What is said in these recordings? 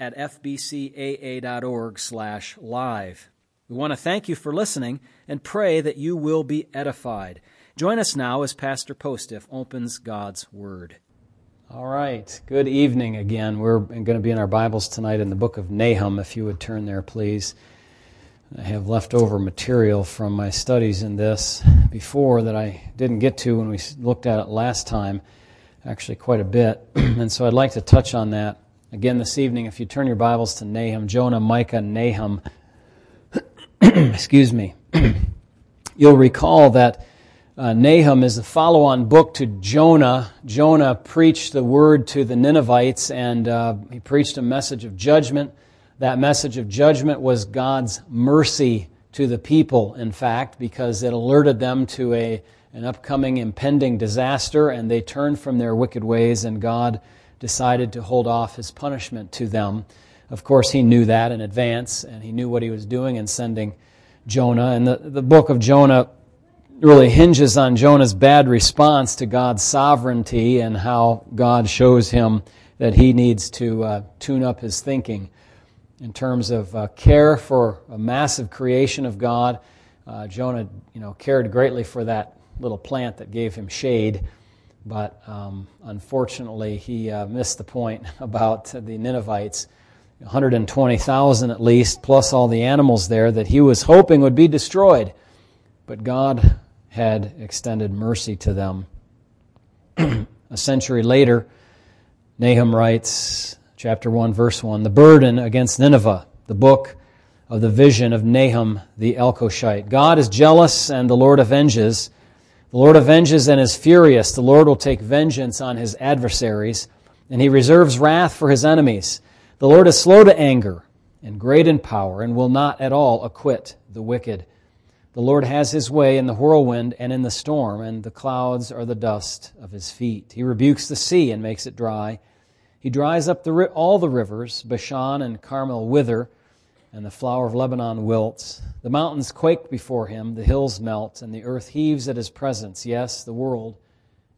at fbcaa.org slash live. We want to thank you for listening and pray that you will be edified. Join us now as Pastor Postiff opens God's Word. All right. Good evening again. We're going to be in our Bibles tonight in the book of Nahum. If you would turn there, please. I have leftover material from my studies in this before that I didn't get to when we looked at it last time, actually, quite a bit. and so I'd like to touch on that Again, this evening, if you turn your Bibles to Nahum, Jonah, Micah, Nahum, excuse me, you'll recall that uh, Nahum is a follow on book to Jonah. Jonah preached the word to the Ninevites and uh, he preached a message of judgment. That message of judgment was God's mercy to the people, in fact, because it alerted them to a, an upcoming impending disaster and they turned from their wicked ways and God decided to hold off his punishment to them. Of course, he knew that in advance, and he knew what he was doing in sending Jonah. And the, the book of Jonah really hinges on Jonah's bad response to God's sovereignty and how God shows him that he needs to uh, tune up his thinking in terms of uh, care for a massive creation of God. Uh, Jonah, you know, cared greatly for that little plant that gave him shade but um, unfortunately, he uh, missed the point about the Ninevites. 120,000 at least, plus all the animals there that he was hoping would be destroyed. But God had extended mercy to them. A century later, Nahum writes, chapter 1, verse 1, The burden against Nineveh, the book of the vision of Nahum the Elkoshite. God is jealous and the Lord avenges. The Lord avenges and is furious. The Lord will take vengeance on his adversaries, and he reserves wrath for his enemies. The Lord is slow to anger and great in power, and will not at all acquit the wicked. The Lord has his way in the whirlwind and in the storm, and the clouds are the dust of his feet. He rebukes the sea and makes it dry. He dries up the, all the rivers. Bashan and Carmel wither and the flower of Lebanon wilts. The mountains quake before him, the hills melt, and the earth heaves at his presence, yes, the world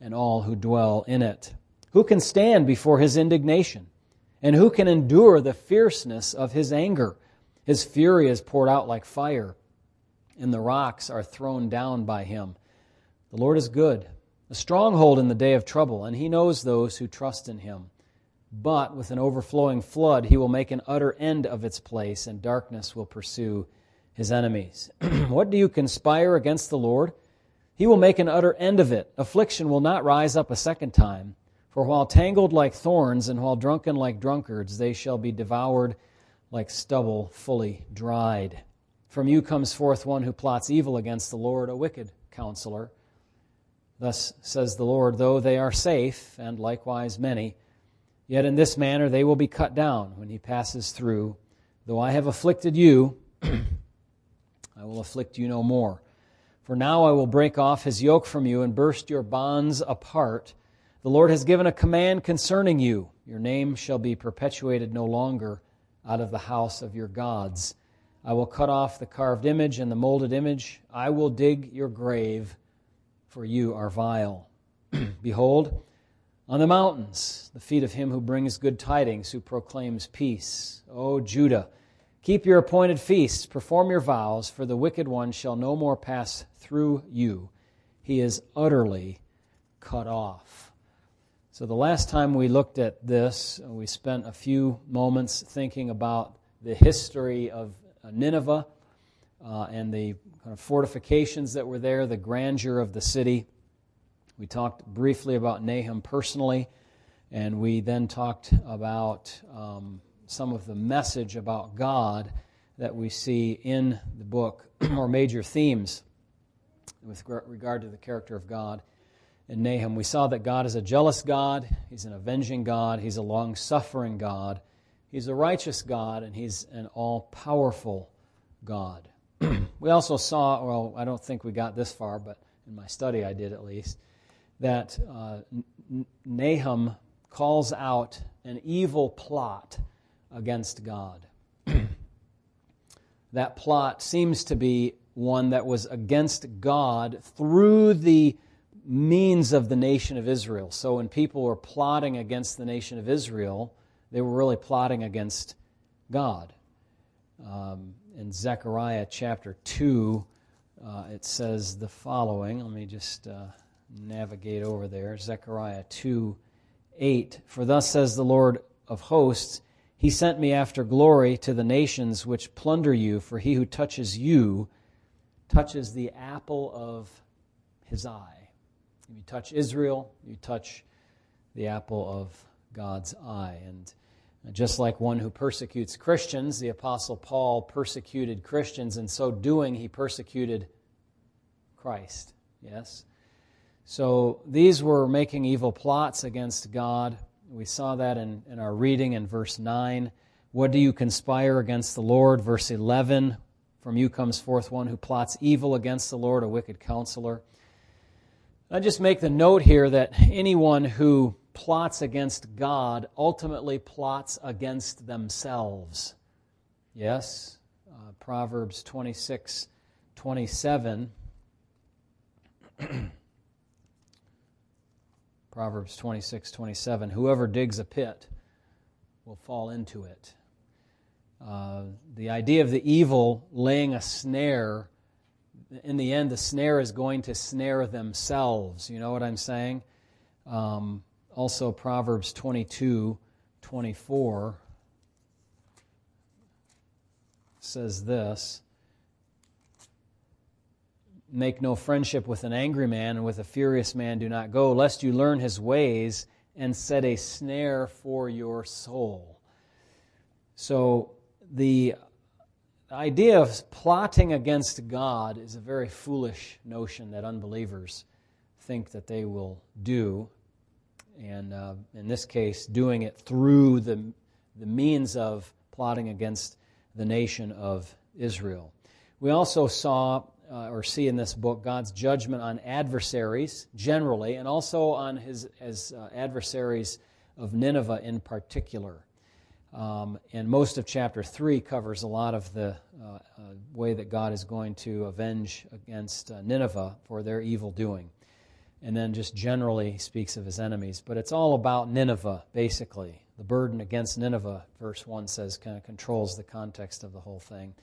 and all who dwell in it. Who can stand before his indignation? And who can endure the fierceness of his anger? His fury is poured out like fire, and the rocks are thrown down by him. The Lord is good, a stronghold in the day of trouble, and he knows those who trust in him. But with an overflowing flood, he will make an utter end of its place, and darkness will pursue his enemies. what do you conspire against the Lord? He will make an utter end of it. Affliction will not rise up a second time. For while tangled like thorns, and while drunken like drunkards, they shall be devoured like stubble fully dried. From you comes forth one who plots evil against the Lord, a wicked counselor. Thus says the Lord, though they are safe, and likewise many, Yet in this manner they will be cut down when he passes through. Though I have afflicted you, I will afflict you no more. For now I will break off his yoke from you and burst your bonds apart. The Lord has given a command concerning you. Your name shall be perpetuated no longer out of the house of your gods. I will cut off the carved image and the molded image. I will dig your grave, for you are vile. Behold, on the mountains, the feet of him who brings good tidings, who proclaims peace. O Judah, keep your appointed feasts, perform your vows, for the wicked one shall no more pass through you. He is utterly cut off. So, the last time we looked at this, we spent a few moments thinking about the history of Nineveh uh, and the kind of fortifications that were there, the grandeur of the city. We talked briefly about Nahum personally, and we then talked about um, some of the message about God that we see in the book, or major themes with regard to the character of God in Nahum. We saw that God is a jealous God, He's an avenging God, He's a long suffering God, He's a righteous God, and He's an all powerful God. we also saw, well, I don't think we got this far, but in my study I did at least, that uh, Nahum calls out an evil plot against God. that plot seems to be one that was against God through the means of the nation of Israel. So when people were plotting against the nation of Israel, they were really plotting against God. Um, in Zechariah chapter 2, uh, it says the following. Let me just uh, navigate over there. Zechariah 2 8. For thus says the Lord of hosts, He sent me after glory to the nations which plunder you, for he who touches you touches the apple of his eye. If you touch Israel, you touch the apple of God's eye. And just like one who persecutes Christians, the Apostle Paul persecuted Christians. and so doing, he persecuted Christ. Yes? So these were making evil plots against God. We saw that in, in our reading in verse 9. What do you conspire against the Lord? Verse 11. From you comes forth one who plots evil against the Lord, a wicked counselor. I just make the note here that anyone who plots against God ultimately plots against themselves. Yes, uh, Proverbs 26 27. Proverbs 26 27. Whoever digs a pit will fall into it. Uh, the idea of the evil laying a snare, in the end, the snare is going to snare themselves. You know what I'm saying? Um, also, Proverbs 22 24 says this Make no friendship with an angry man, and with a furious man do not go, lest you learn his ways and set a snare for your soul. So, the idea of plotting against God is a very foolish notion that unbelievers think that they will do and uh, in this case, doing it through the, the means of plotting against the nation of Israel. We also saw uh, or see in this book God's judgment on adversaries generally, and also on his as uh, adversaries of Nineveh in particular. Um, and most of chapter 3 covers a lot of the uh, uh way that God is going to avenge against uh, Nineveh for their evil doing and then just generally speaks of his enemies. But it's all about Nineveh, basically. The burden against Nineveh, verse 1 says, kind of controls the context of the whole thing.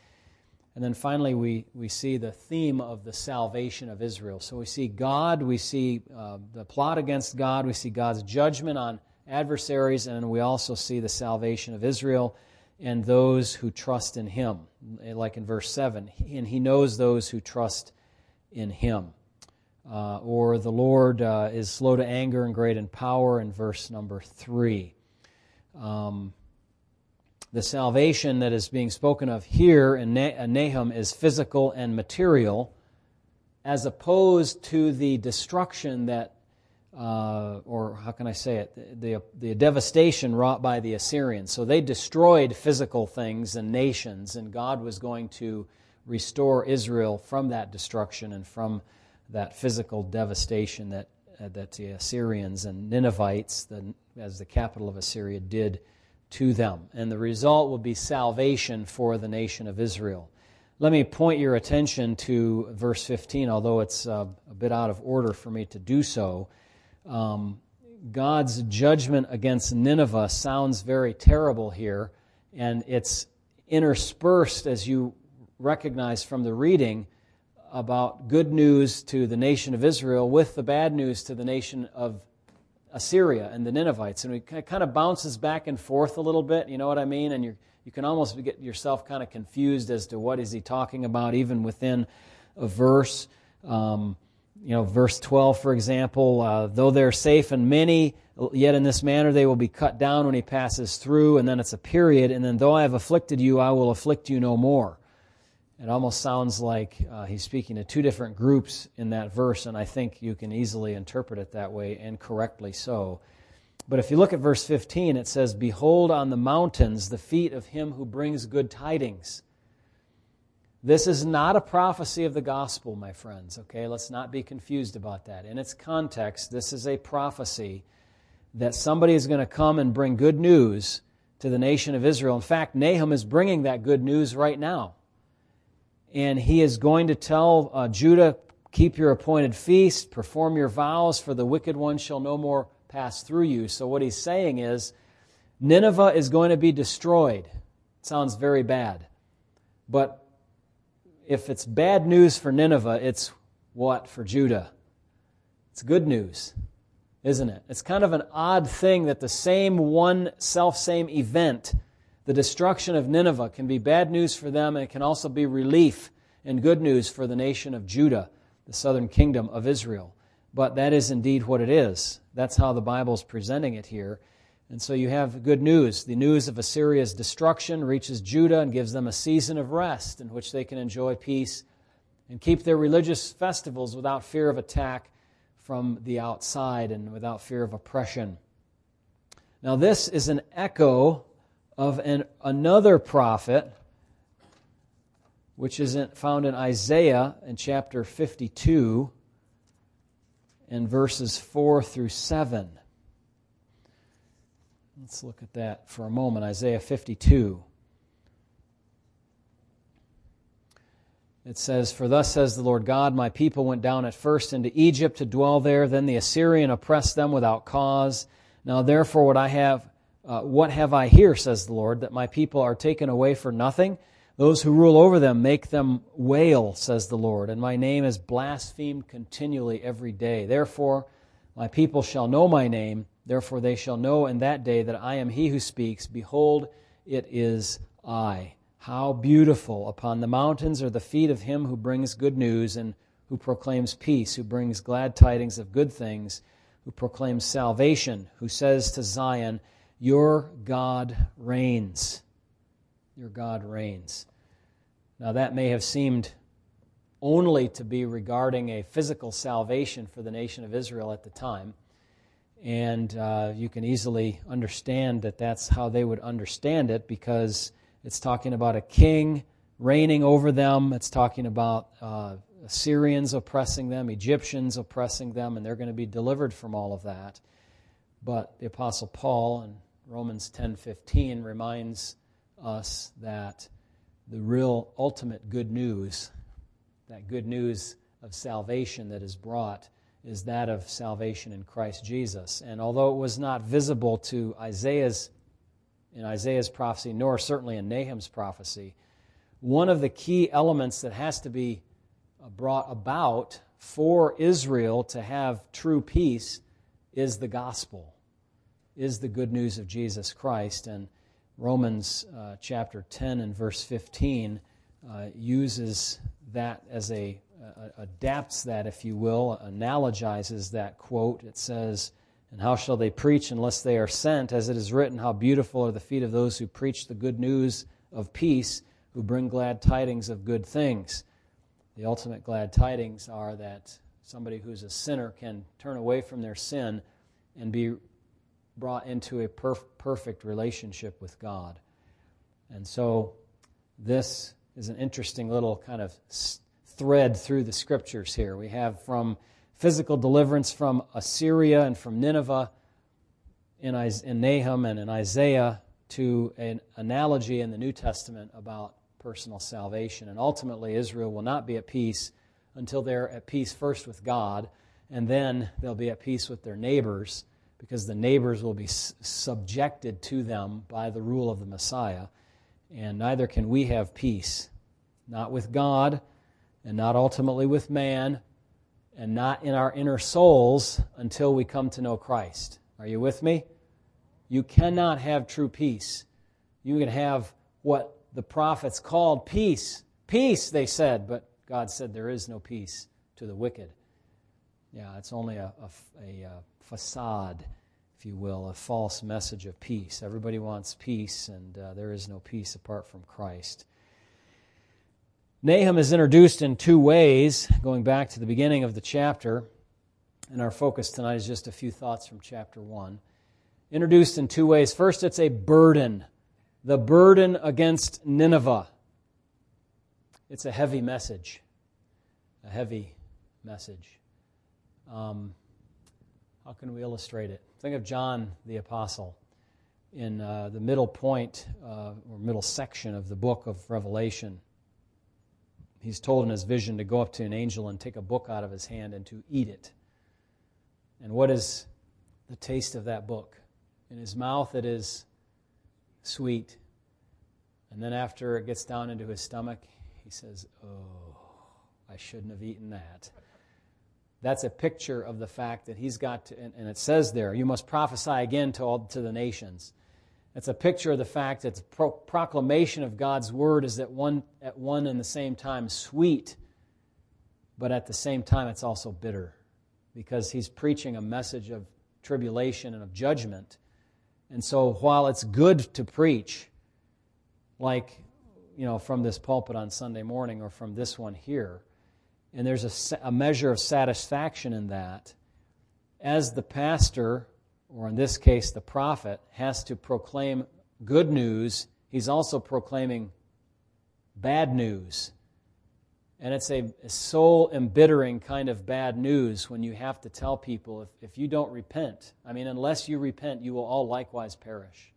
And then finally, we, we see the theme of the salvation of Israel. So we see God, we see uh, the plot against God, we see God's judgment on adversaries, and we also see the salvation of Israel and those who trust in Him. Like in verse 7, and He knows those who trust in Him uh, or the Lord uh, is slow to anger and great in power in verse number three. Um, the salvation that is being spoken of here in uh, Nahum is physical and material, as opposed to the destruction that, uh, or how can I say it, the, the devastation wrought by the Assyrians. So they destroyed physical things and nations, and God was going to restore Israel from that destruction and from that physical devastation that, uh, that the Assyrians and Ninevites, the, as the capital of Assyria, did to them. And the result will be salvation for the nation of Israel. Let me point your attention to verse 15, although it's uh, a bit out of order for me to do so. Um, God's judgment against Nineveh sounds very terrible here, and it's interspersed, as you recognize from the reading, about good news to the nation of Israel with the bad news to the nation of Assyria and the Ninevites. And it kind of bounces back and forth a little bit, you know what I mean? And you you can almost get yourself kind of confused as to what is he talking about, even within a verse. Um, you know, verse 12, for example, uh, though they're safe and many, yet in this manner they will be cut down when he passes through, and then it's a period, and then though I have afflicted you, I will afflict you no more. It almost sounds like uh, he's speaking to two different groups in that verse, and I think you can easily interpret it that way, and correctly so. But if you look at verse 15, it says, Behold on the mountains the feet of him who brings good tidings. This is not a prophecy of the gospel, my friends, okay? Let's not be confused about that. In its context, this is a prophecy that somebody is going to come and bring good news to the nation of Israel. In fact, Nahum is bringing that good news right now. And he is going to tell uh, Judah, keep your appointed feast, perform your vows, for the wicked one shall no more pass through you. So what he's saying is, Nineveh is going to be destroyed. sounds very bad. But if it's bad news for Nineveh, it's what for Judah? It's good news, isn't it? It's kind of an odd thing that the same one self same event, the destruction of Nineveh, can be bad news for them and it can also be relief and good news for the nation of Judah, the southern kingdom of Israel. But that is indeed what it is. That's how the Bible is presenting it here. And so you have good news. The news of Assyria's destruction reaches Judah and gives them a season of rest in which they can enjoy peace and keep their religious festivals without fear of attack from the outside and without fear of oppression. Now, this is an echo of an, another prophet, which is found in Isaiah in chapter 52 and verses 4 through 7. Let's look at that for a moment. Isaiah 52. It says, For thus says the Lord God, My people went down at first into Egypt to dwell there. Then the Assyrian oppressed them without cause. Now therefore, what I have, uh, what have I here, says the Lord, that my people are taken away for nothing? Those who rule over them make them wail, says the Lord, and my name is blasphemed continually every day. Therefore, my people shall know my name Therefore they shall know in that day that I am he who speaks. Behold, it is I. How beautiful upon the mountains are the feet of him who brings good news and who proclaims peace, who brings glad tidings of good things, who proclaims salvation, who says to Zion, Your God reigns. Your God reigns. Now that may have seemed only to be regarding a physical salvation for the nation of Israel at the time. And uh, you can easily understand that that's how they would understand it because it's talking about a king reigning over them. It's talking about uh, Assyrians oppressing them, Egyptians oppressing them, and they're going to be delivered from all of that. But the Apostle Paul in Romans 10:15 reminds us that the real ultimate good news, that good news of salvation that is brought is that of salvation in Christ Jesus. And although it was not visible to Isaiah's in Isaiah's prophecy, nor certainly in Nahum's prophecy, one of the key elements that has to be brought about for Israel to have true peace is the gospel, is the good news of Jesus Christ. And Romans uh, chapter 10 and verse 15 uh, uses that as a uh, adapts that, if you will, analogizes that quote. It says, And how shall they preach unless they are sent? As it is written, How beautiful are the feet of those who preach the good news of peace, who bring glad tidings of good things. The ultimate glad tidings are that somebody who's a sinner can turn away from their sin and be brought into a perf- perfect relationship with God. And so, this is an interesting little kind of thread through the scriptures here. We have from physical deliverance from Assyria and from Nineveh in, in Nahum and in Isaiah to an analogy in the New Testament about personal salvation. And ultimately, Israel will not be at peace until they're at peace first with God, and then they'll be at peace with their neighbors because the neighbors will be subjected to them by the rule of the Messiah. And neither can we have peace, not with God and not ultimately with man, and not in our inner souls until we come to know Christ. Are you with me? You cannot have true peace. You can have what the prophets called peace. Peace, they said, but God said there is no peace to the wicked. Yeah, it's only a, a, a, a facade, if you will, a false message of peace. Everybody wants peace, and uh, there is no peace apart from Christ. Nahum is introduced in two ways, going back to the beginning of the chapter, and our focus tonight is just a few thoughts from chapter 1. Introduced in two ways. First, it's a burden, the burden against Nineveh. it's a heavy message. A heavy message. Um, how can we illustrate it? Think of John the Apostle in uh, the middle point uh, or middle section of the book of Revelation. He's told in his vision to go up to an angel and take a book out of his hand and to eat it. And what is the taste of that book? In his mouth, it is sweet. And then after it gets down into his stomach, he says, Oh, I shouldn't have eaten that. That's a picture of the fact that he's got to, and, it says there, you must prophesy again to all to the nations. It's a picture of the fact that the pro- proclamation of God's word is at one, at one and the same time sweet, but at the same time it's also bitter because he's preaching a message of tribulation and of judgment. And so while it's good to preach, like, you know, from this pulpit on Sunday morning or from this one here, and there's a, a measure of satisfaction in that, as the pastor, or in this case the prophet, has to proclaim good news, he's also proclaiming bad news. And it's a, soul embittering kind of bad news when you have to tell people if, if you don't repent, I mean, unless you repent, you will all likewise perish.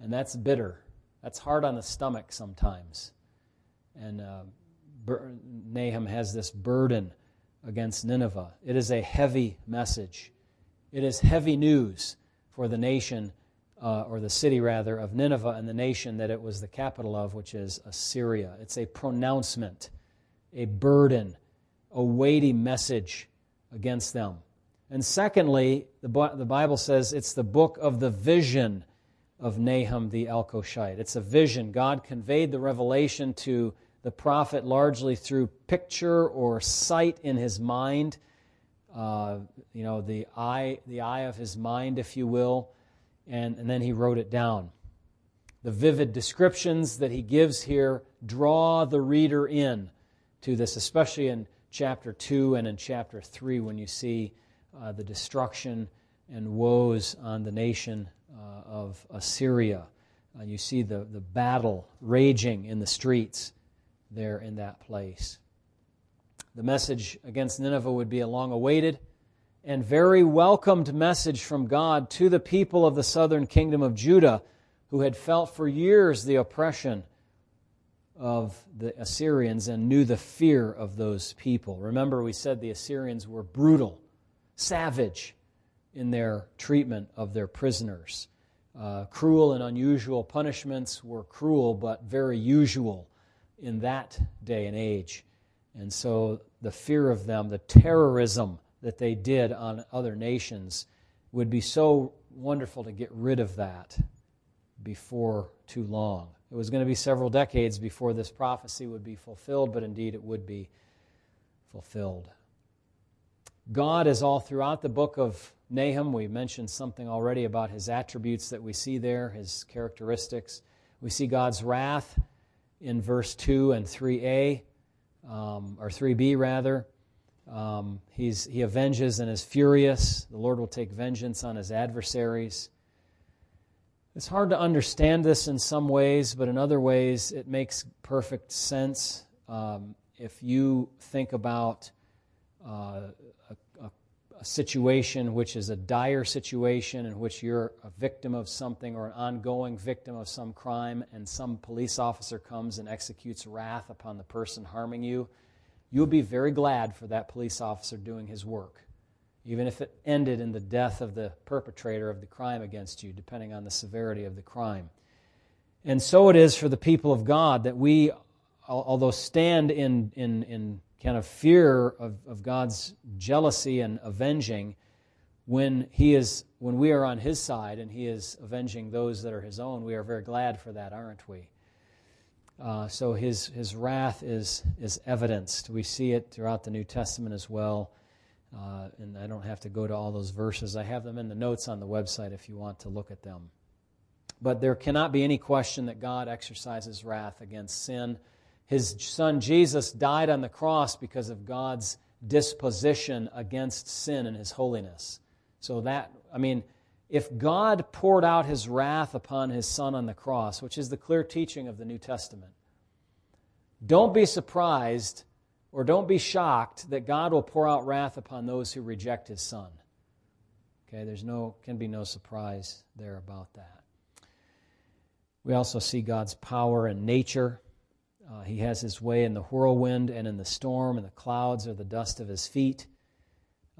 And that's bitter. That's hard on the stomach sometimes. And uh, Nahum has this burden against Nineveh. It is a heavy message. It is heavy news for the nation, uh, or the city rather, of Nineveh and the nation that it was the capital of, which is Assyria. It's a pronouncement, a burden, a weighty message against them. And secondly, the, the Bible says it's the book of the vision of Nahum the Elkoshite. It's a vision. God conveyed the revelation to the prophet largely through picture or sight in his mind, uh, you know, the eye, the eye of his mind, if you will, and, and then he wrote it down. The vivid descriptions that he gives here draw the reader in to this, especially in chapter 2 and in chapter 3 when you see uh, the destruction and woes on the nation uh, of Assyria. Uh, you see the, the battle raging in the streets there in that place. The message against Nineveh would be a long awaited and very welcomed message from God to the people of the southern kingdom of Judah who had felt for years the oppression of the Assyrians and knew the fear of those people. Remember, we said the Assyrians were brutal, savage in their treatment of their prisoners. Uh, cruel and unusual punishments were cruel but very usual in that day and age. And so the fear of them, the terrorism that they did on other nations, would be so wonderful to get rid of that before too long. It was going to be several decades before this prophecy would be fulfilled, but indeed it would be fulfilled. God is all throughout the book of Nahum. We mentioned something already about his attributes that we see there, his characteristics. We see God's wrath in verse 2 and 3a, um, or 3b rather. Um, he's, he avenges and is furious. The Lord will take vengeance on his adversaries. It's hard to understand this in some ways, but in other ways, it makes perfect sense. Um, if you think about uh, a situation which is a dire situation in which you're a victim of something or an ongoing victim of some crime, and some police officer comes and executes wrath upon the person harming you, you'll be very glad for that police officer doing his work, even if it ended in the death of the perpetrator of the crime against you, depending on the severity of the crime. And so it is for the people of God that we, although stand in, in, in kind of fear of, of God's jealousy and avenging when he is when we are on his side and he is avenging those that are his own. We are very glad for that aren't we? Uh, so his his wrath is is evidenced. We see it throughout the new testament as well. Uh, and i don't have to go to all those verses. I have them in the notes on the website if you want to look at them. But there cannot be any question that god exercises wrath against sin his son Jesus died on the cross because of God's disposition against sin and his holiness. So that, I mean, if God poured out his wrath upon his son on the cross, which is the clear teaching of the New Testament, Don't be surprised or don't be shocked that God will pour out wrath upon those who reject his son. Okay, there's no can be no surprise there about that. We also see God's power and nature. Uh, he has his way in the whirlwind and in the storm, and the clouds are the dust of his feet.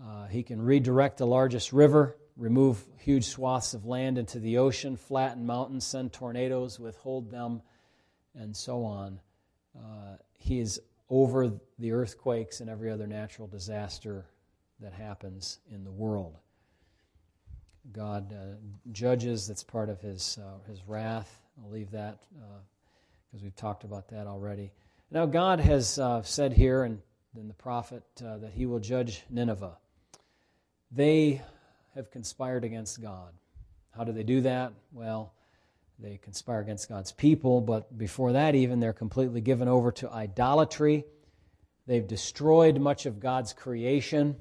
Uh, he can redirect the largest river, remove huge swaths of land into the ocean, flatten mountains, send tornadoes, withhold them, and so on. Uh, he is over the earthquakes and every other natural disaster that happens in the world. God uh, judges, that's part of his, uh, his wrath. I'll leave that because we've talked about that already. Now, God has uh, said here and in the prophet uh, that he will judge Nineveh. They have conspired against God. How do they do that? Well, they conspire against God's people, but before that, even, they're completely given over to idolatry. They've destroyed much of God's creation.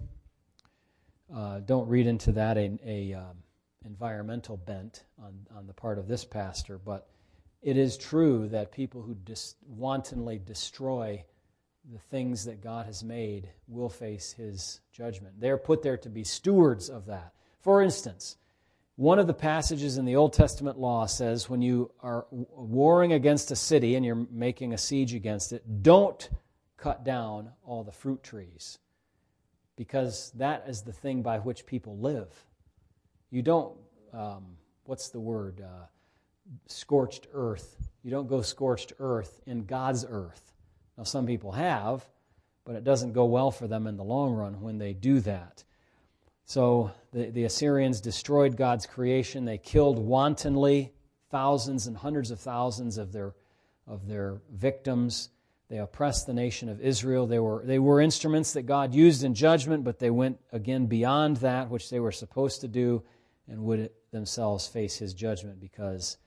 Uh, don't read into that a, a um, environmental bent on, on the part of this pastor, but it is true that people who dis- wantonly destroy the things that God has made will face his judgment. They're put there to be stewards of that. For instance, one of the passages in the Old Testament law says when you are warring against a city and you're making a siege against it, don't cut down all the fruit trees because that is the thing by which people live. You don't, um, what's the word? Uh, scorched earth. You don't go scorched earth in God's earth. Now, some people have, but it doesn't go well for them in the long run when they do that. So the, the Assyrians destroyed God's creation. They killed wantonly thousands and hundreds of thousands of their, of their victims. They oppressed the nation of Israel. They were, they were instruments that God used in judgment, but they went again beyond that which they were supposed to do and would themselves face his judgment because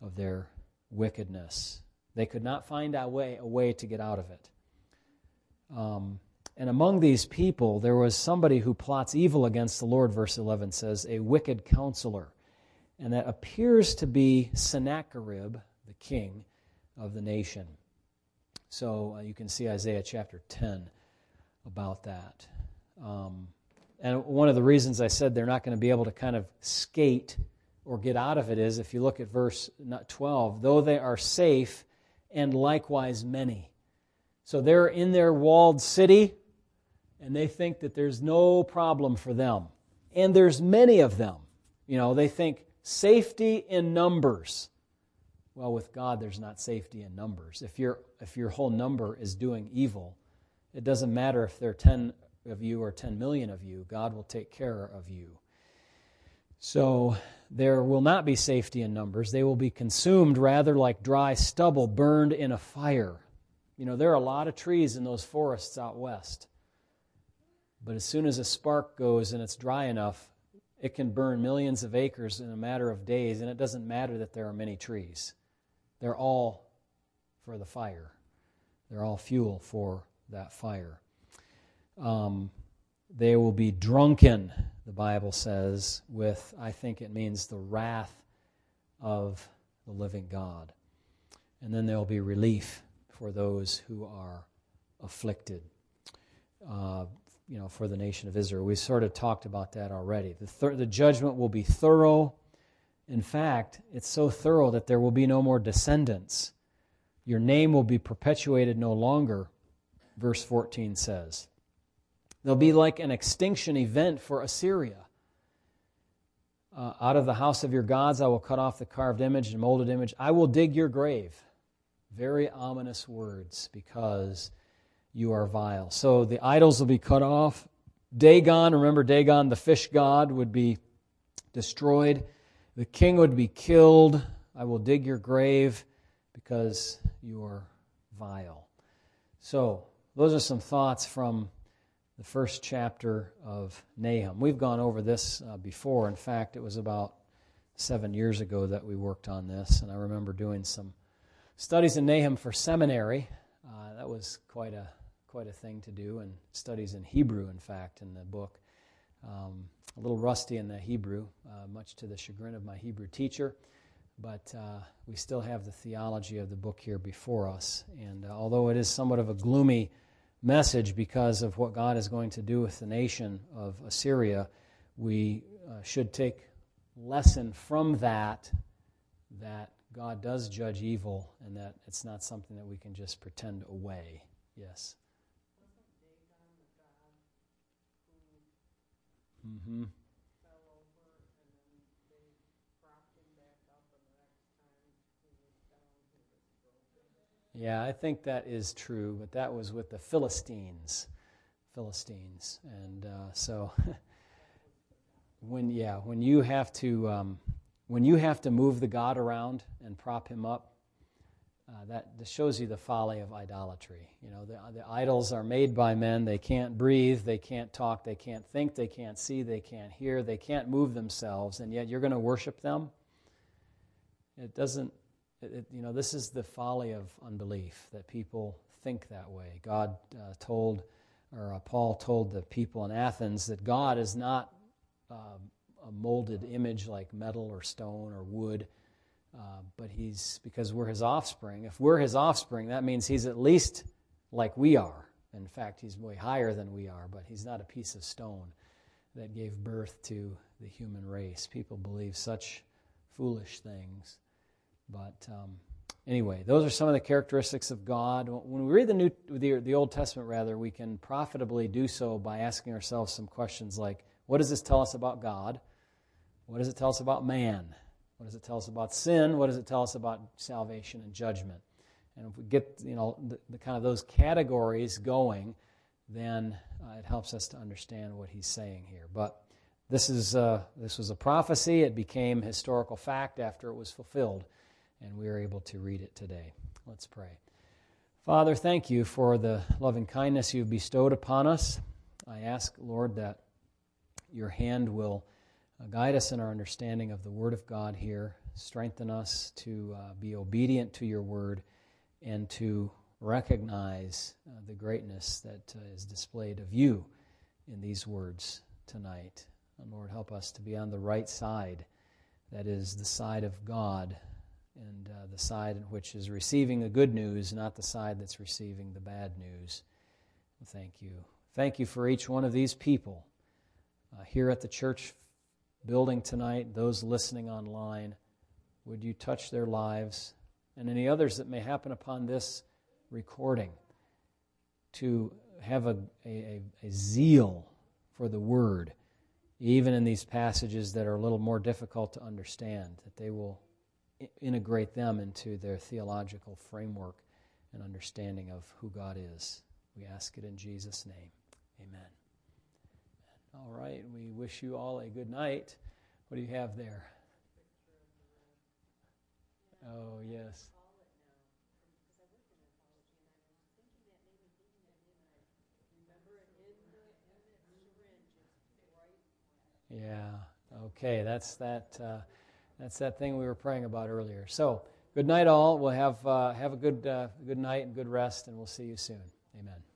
of their wickedness. They could not find a way, a way to get out of it. Um, and among these people, there was somebody who plots evil against the Lord, verse 11 says, a wicked counselor. And that appears to be Sennacherib, the king of the nation. So uh, you can see Isaiah chapter 10 about that. Um, and one of the reasons I said they're not going to be able to kind of skate or get out of it is if you look at verse 12, though they are safe and likewise many. So they're in their walled city, and they think that there's no problem for them. And there's many of them. You know, they think safety in numbers. Well, with God, there's not safety in numbers. If, your if your whole number is doing evil, it doesn't matter if there are 10 of you or 10 million of you, God will take care of you. So there will not be safety in numbers. They will be consumed rather like dry stubble burned in a fire. You know, there are a lot of trees in those forests out west. But as soon as a spark goes and it's dry enough, it can burn millions of acres in a matter of days, and it doesn't matter that there are many trees. They're all for the fire, they're all fuel for that fire. Um, they will be drunken, the Bible says, with, I think it means the wrath of the living God. And then there will be relief for those who are afflicted. Uh, you know, for the nation of Israel. We've sort of talked about that already. The, thir- the judgment will be thorough. In fact, it's so thorough that there will be no more descendants. Your name will be perpetuated no longer, verse 14 says. They'll be like an extinction event for Assyria. Uh, out of the house of your gods, I will cut off the carved image and molded image. I will dig your grave. Very ominous words because you are vile. So the idols will be cut off. Dagon, remember Dagon, the fish god, would be destroyed. The king would be killed. I will dig your grave because you are vile. So, those are some thoughts from the first chapter of Nahum. We've gone over this uh, before. In fact, it was about seven years ago that we worked on this, and I remember doing some studies in Nahum for seminary. Uh, that was quite a quite a thing to do, and studies in Hebrew, in fact, in the book. Um, a little rusty in the Hebrew, uh, much to the chagrin of my Hebrew teacher. but uh, we still have the theology of the book here before us. And uh, although it is somewhat of a gloomy message because of what God is going to do with the nation of Assyria, we uh, should take lesson from that that God does judge evil and that it's not something that we can just pretend away. Yes. Mm-hmm. Yeah, I think that is true, but that was with the Philistines. Philistines. And uh, so, when, yeah, when you have to. Um, when you have to move the God around and prop him up, uh, that, shows you the folly of idolatry. You know, the, the idols are made by men. They can't breathe, they can't talk, they can't think, they can't see, they can't hear, they can't move themselves, and yet you're going to worship them. It doesn't, it, it, you know, this is the folly of unbelief that people think that way. God uh, told, or uh, Paul told the people in Athens that God is not. Um, a molded image like metal or stone or wood. Uh, but he's, because we're his offspring, if we're his offspring, that means he's at least like we are. In fact, he's way higher than we are, but he's not a piece of stone that gave birth to the human race. People believe such foolish things. But um, anyway, those are some of the characteristics of God. When we read the New, the, the Old Testament, rather, we can profitably do so by asking ourselves some questions like, what does this tell us about God? What does it tell us about man? What does it tell us about sin? What does it tell us about salvation and judgment? And if we get you know the, the kind of those categories going, then uh, it helps us to understand what he's saying here. But this is uh, this was a prophecy. It became historical fact after it was fulfilled, and we are able to read it today. Let's pray. Father, thank you for the loving kindness you've bestowed upon us. I ask, Lord, that your hand will uh, guide us in our understanding of the Word of God here. Strengthen us to uh, be obedient to your Word and to recognize uh, the greatness that uh, is displayed of you in these words tonight. And Lord, help us to be on the right side, that is, the side of God, and uh, the side which is receiving the good news, not the side that's receiving the bad news. Thank you. Thank you for each one of these people uh, here at the church building tonight, those listening online, would you touch their lives and any others that may happen upon this recording to have a, a, a zeal for the Word, even in these passages that are a little more difficult to understand, that they will integrate them into their theological framework and understanding of who God is. We ask it in Jesus' name. Amen. All right, we wish you all a good night. What do you have there? Oh, yes. Yeah. Okay. That's that. Uh, that's that thing we were praying about earlier. So, good night, all. We'll have uh, have a good uh, good night and good rest, and we'll see you soon. Amen.